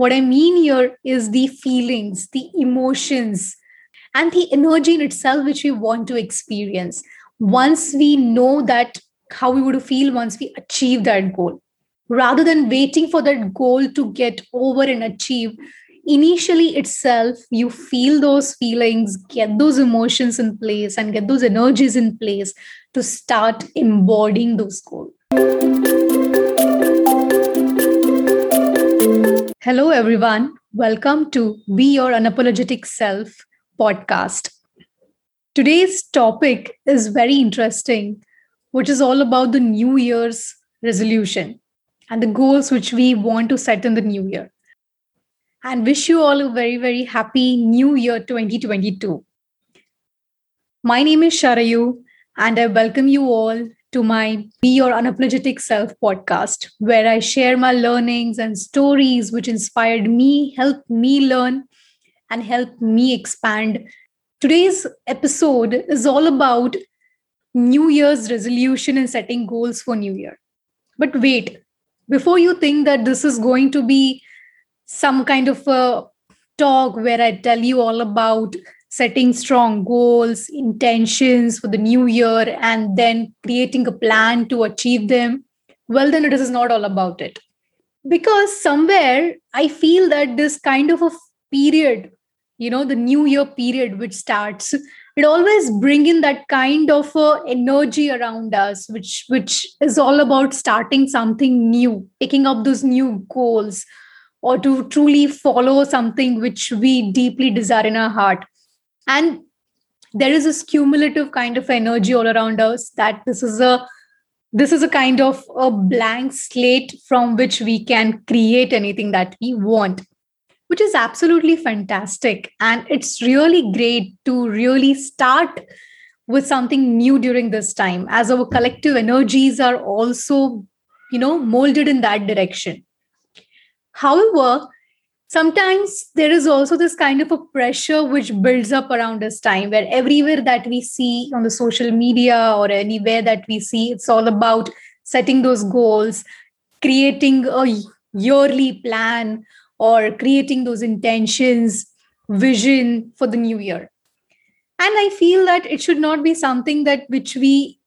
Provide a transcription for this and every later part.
What I mean here is the feelings, the emotions, and the energy in itself which we want to experience. Once we know that how we would feel once we achieve that goal, rather than waiting for that goal to get over and achieve, initially itself you feel those feelings get those emotions in place and get those energies in place to start embodying those goals hello everyone. Welcome to be your unapologetic self podcast. Today's topic is very interesting which is all about the new year's resolution and the goals which we want to set in the new year. And wish you all a very, very happy new year 2022. My name is Sharayu, and I welcome you all to my Be Your Unapologetic Self podcast, where I share my learnings and stories which inspired me, helped me learn, and helped me expand. Today's episode is all about New Year's resolution and setting goals for New Year. But wait, before you think that this is going to be some kind of a talk where I tell you all about setting strong goals, intentions for the new year, and then creating a plan to achieve them, well, then it is not all about it. Because somewhere I feel that this kind of a period, you know, the new year period which starts, it always bring in that kind of uh, energy around us which which is all about starting something new picking up those new goals or to truly follow something which we deeply desire in our heart. And there is this cumulative kind of energy all around us that this is a this is a kind of a blank slate from which we can create anything that we want which is absolutely fantastic. And it's really great to really start with something new during this time as our collective energies are also you know molded in that direction. However, sometimes there is also this kind of a pressure which builds up around this time where everywhere that we see on the social media or anywhere that we see, it's all about setting those goals, creating a yearly plan, or creating those intentions, vision for the new year. And I feel that it should not be something that which we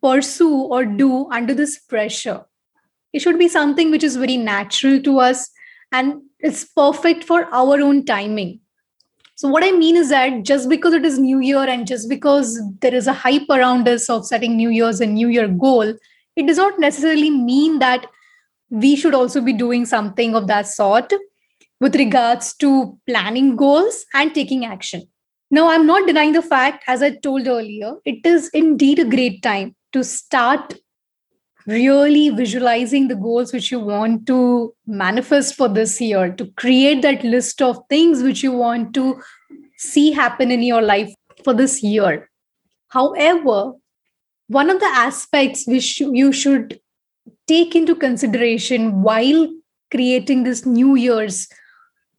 pursue or do under this pressure it should be something which is very natural to us and it's perfect for our own timing. So, what I mean is that just because it is New Year and just because there is a hype around us of setting New Year's and New Year goal, it does not necessarily mean that we should also be doing something of that sort with regards to planning goals and taking action. Now, I'm not denying the fact, as I told earlier, it is indeed a great time to start really visualizing the goals which you want to manifest for this year, to create that list of things which you want to see happen in your life for this year. However, one of the aspects which you should take into consideration while creating this New Year's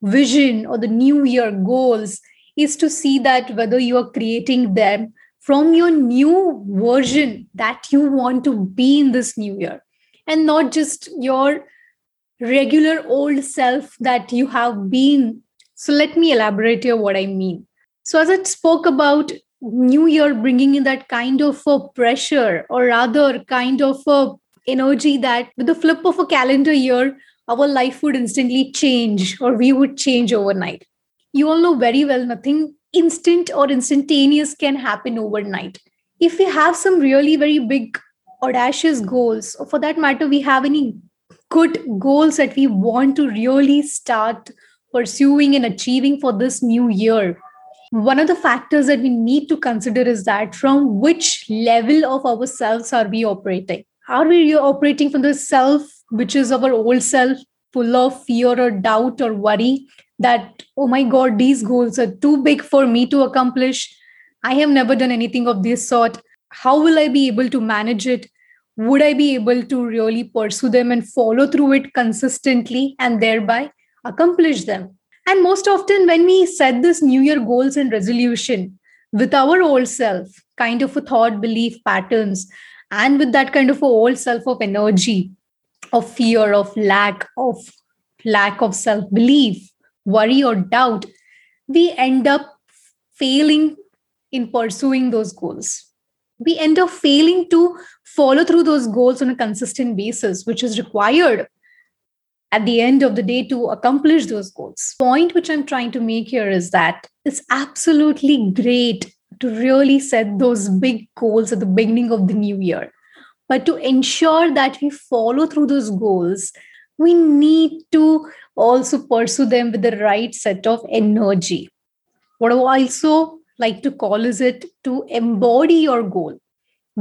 vision or the New Year goals is to see that whether you are creating them from your new version that you want to be in this new year and not just your regular old self that you have been. So, let me elaborate here what I mean. So, as I spoke about new year bringing in that kind of a pressure or rather kind of a energy that with the flip of a calendar year our life would instantly change or we would change overnight you all know very well nothing instant or instantaneous can happen overnight. If we have some really very big, audacious goals, or for that matter, we have any good goals that we want to really start pursuing and achieving for this new year, one of the factors that we need to consider is that from which level of ourselves are we operating? Are we operating from the self, which is our old self, full of fear or doubt or worry? that oh my god these goals are too big for me to accomplish. I have never done anything of this sort. How will i be able to manage it? Would i be able to really pursue them and follow through it consistently and thereby accomplish them? And most often when we set this new year goals and resolution with our old self kind of a thought belief patterns and with that kind of a old self of energy of fear of lack of lack of self belief, worry, or doubt, we end up failing in pursuing those goals. We end up failing to follow through those goals on a consistent basis, which is required at the end of the day to accomplish those goals. Point which I'm trying to make here is that it's absolutely great to really set those big goals at the beginning of the new year. But to ensure that we follow through those goals, we need to also pursue them with the right set of energy. What I also like to call is it to embody your goal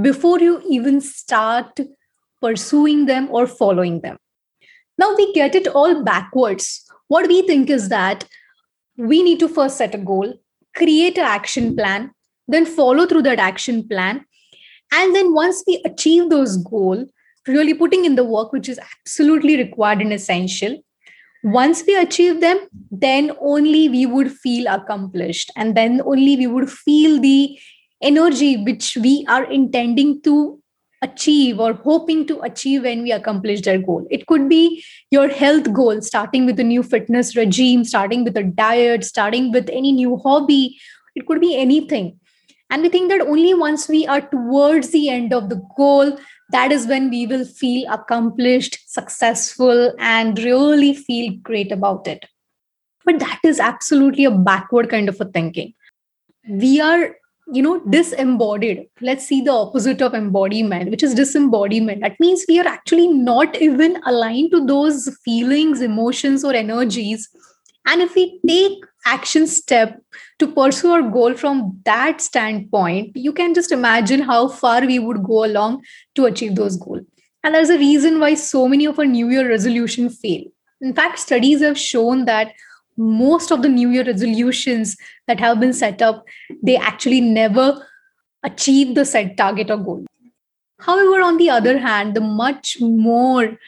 before you even start pursuing them or following them. Now we get it all backwards. What we think is that we need to first set a goal, create an action plan, then follow through that action plan. And then once we achieve those goals, really putting in the work, which is absolutely required and essential, once we achieve them, then only we would feel accomplished. And then only we would feel the energy which we are intending to achieve or hoping to achieve when we accomplish their goal. It could be your health goal, starting with a new fitness regime, starting with a diet, starting with any new hobby. It could be anything. And we think that only once we are towards the end of the goal, that is when we will feel accomplished, successful, and really feel great about it. But that is absolutely a backward kind of a thinking. We are you know disembodied let's see the opposite of embodiment which is disembodiment that means we are actually not even aligned to those feelings emotions or energies and if we take action step to pursue our goal from that standpoint you can just imagine how far we would go along to achieve those goals. And there's a reason why so many of our new year resolution fail. In fact studies have shown that most of the new year resolutions that have been set up they actually never achieve the set target or goal. However on the other hand the much more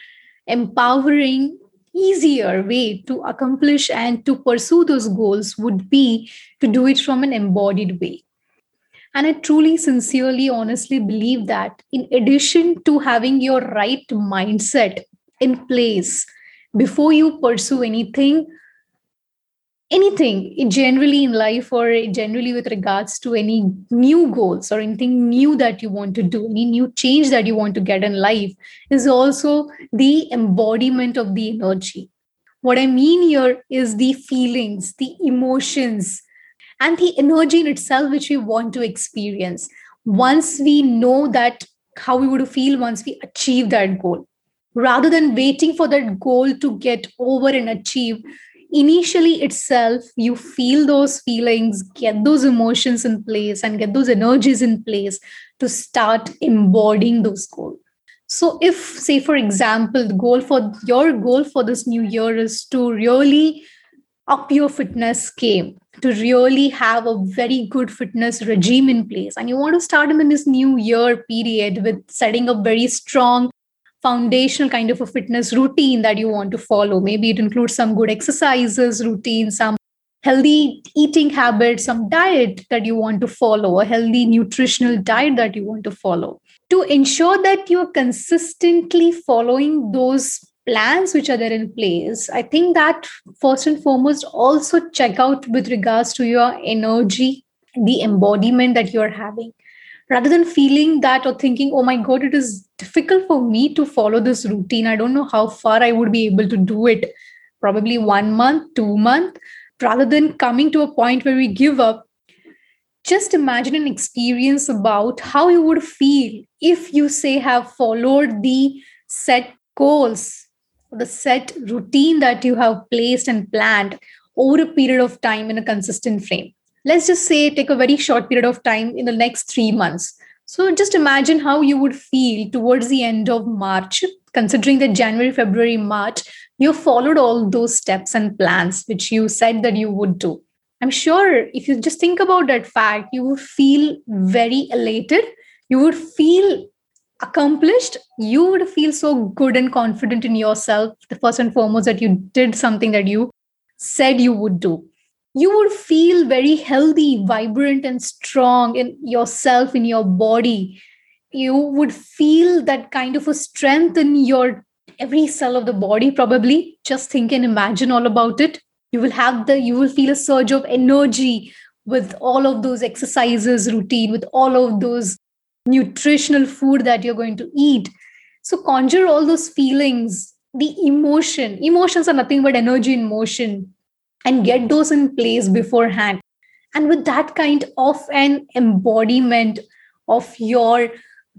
empowering easier way to accomplish and to pursue those goals would be to do it from an embodied way. And i truly sincerely honestly believe that in addition to having your right mindset in place before you pursue anything anything generally in life or generally with regards to any new goals or anything new that you want to do any new change that you want to get in life is also the embodiment of the energy. What i mean here is the feelings the emotions and the energy in itself which we want to experience. Once we know that how we would feel once we achieve that goal rather than waiting for that goal to get over and achieve initially itself you feel those feelings get those emotions in place and get those energies in place to start embodying those goals. So if say for example the goal for your goal for this new year is to really up your fitness game to really have a very good fitness regime in place and you want to start in this new year period with setting up very strong foundational kind of a fitness routine that you want to follow. Maybe it includes some good exercises routine, some healthy eating habits, some diet that you want to follow, a healthy nutritional diet that you want to follow. To ensure that you're consistently following those plans which are there in place, I think that first and foremost also check out with regards to your energy, the embodiment that you're having rather than feeling that or thinking, oh my God, it is difficult for me to follow this routine. I don't know how far I would be able to do it. Probably one month, two month, rather than coming to a point where we give up. Just imagine an experience about how you would feel if you say have followed the set goals, the set routine that you have placed and planned over a period of time in a consistent frame let's just say take a very short period of time in the next three months. So just imagine how you would feel towards the end of March, considering that January, February, March, you followed all those steps and plans which you said that you would do. I'm sure if you just think about that fact, you would feel very elated. You would feel accomplished. You would feel so good and confident in yourself, the first and foremost, that you did something that you said you would do you would feel very healthy, vibrant, and strong in yourself, in your body. You would feel that kind of a strength in your every cell of the body probably. Just think and imagine all about it. You will have the you will feel a surge of energy with all of those exercises routine with all of those nutritional food that you're going to eat. So conjure all those feelings the emotion. Emotions are nothing but energy in motion and get those in place beforehand. And with that kind of an embodiment of your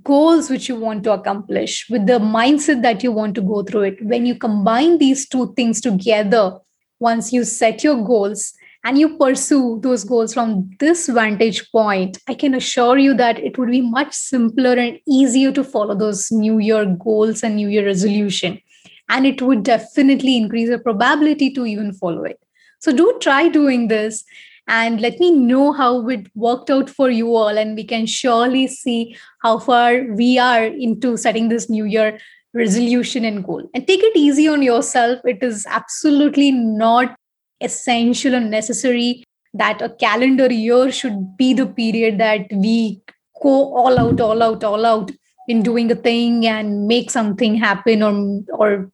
goals which you want to accomplish with the mindset that you want to go through it when you combine these two things together once you set your goals and you pursue those goals from this vantage point i can assure you that it would be much simpler and easier to follow those new year goals and new year resolution. And it would definitely increase the probability to even follow it so do try doing this and let me know how it worked out for you all and we can surely see how far we are into setting this new year resolution and goal. And take it easy on yourself. It is absolutely not essential and necessary that a calendar year should be the period that we go all out all out all out in doing a thing and make something happen or or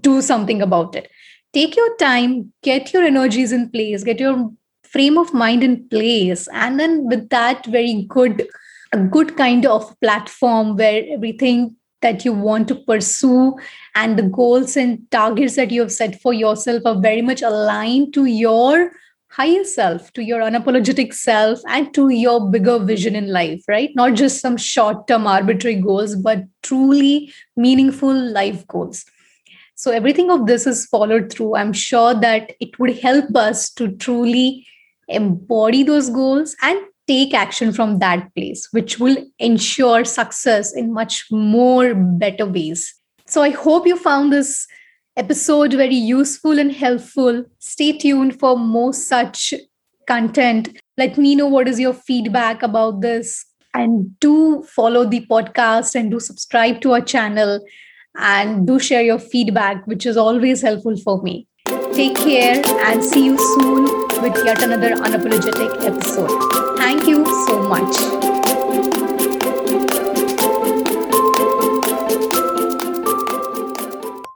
do something about it take your time get your energies in place get your frame of mind in place and then with that very good a good kind of platform where everything that you want to pursue and the goals and targets that you have set for yourself are very much aligned to your higher self to your unapologetic self and to your bigger vision in life right? Not just some short term arbitrary goals but truly meaningful life goals so everything of this is followed through. I'm sure that it would help us to truly embody those goals and take action from that place which will ensure success in much more better ways. So i hope you found this episode very useful and helpful. Stay tuned for more such content. Let me know what is your feedback about this. And do follow the podcast and do subscribe to our channel and do share your feedback which is always helpful for me take care and see you soon with yet another unapologetic episode. Thank you so much.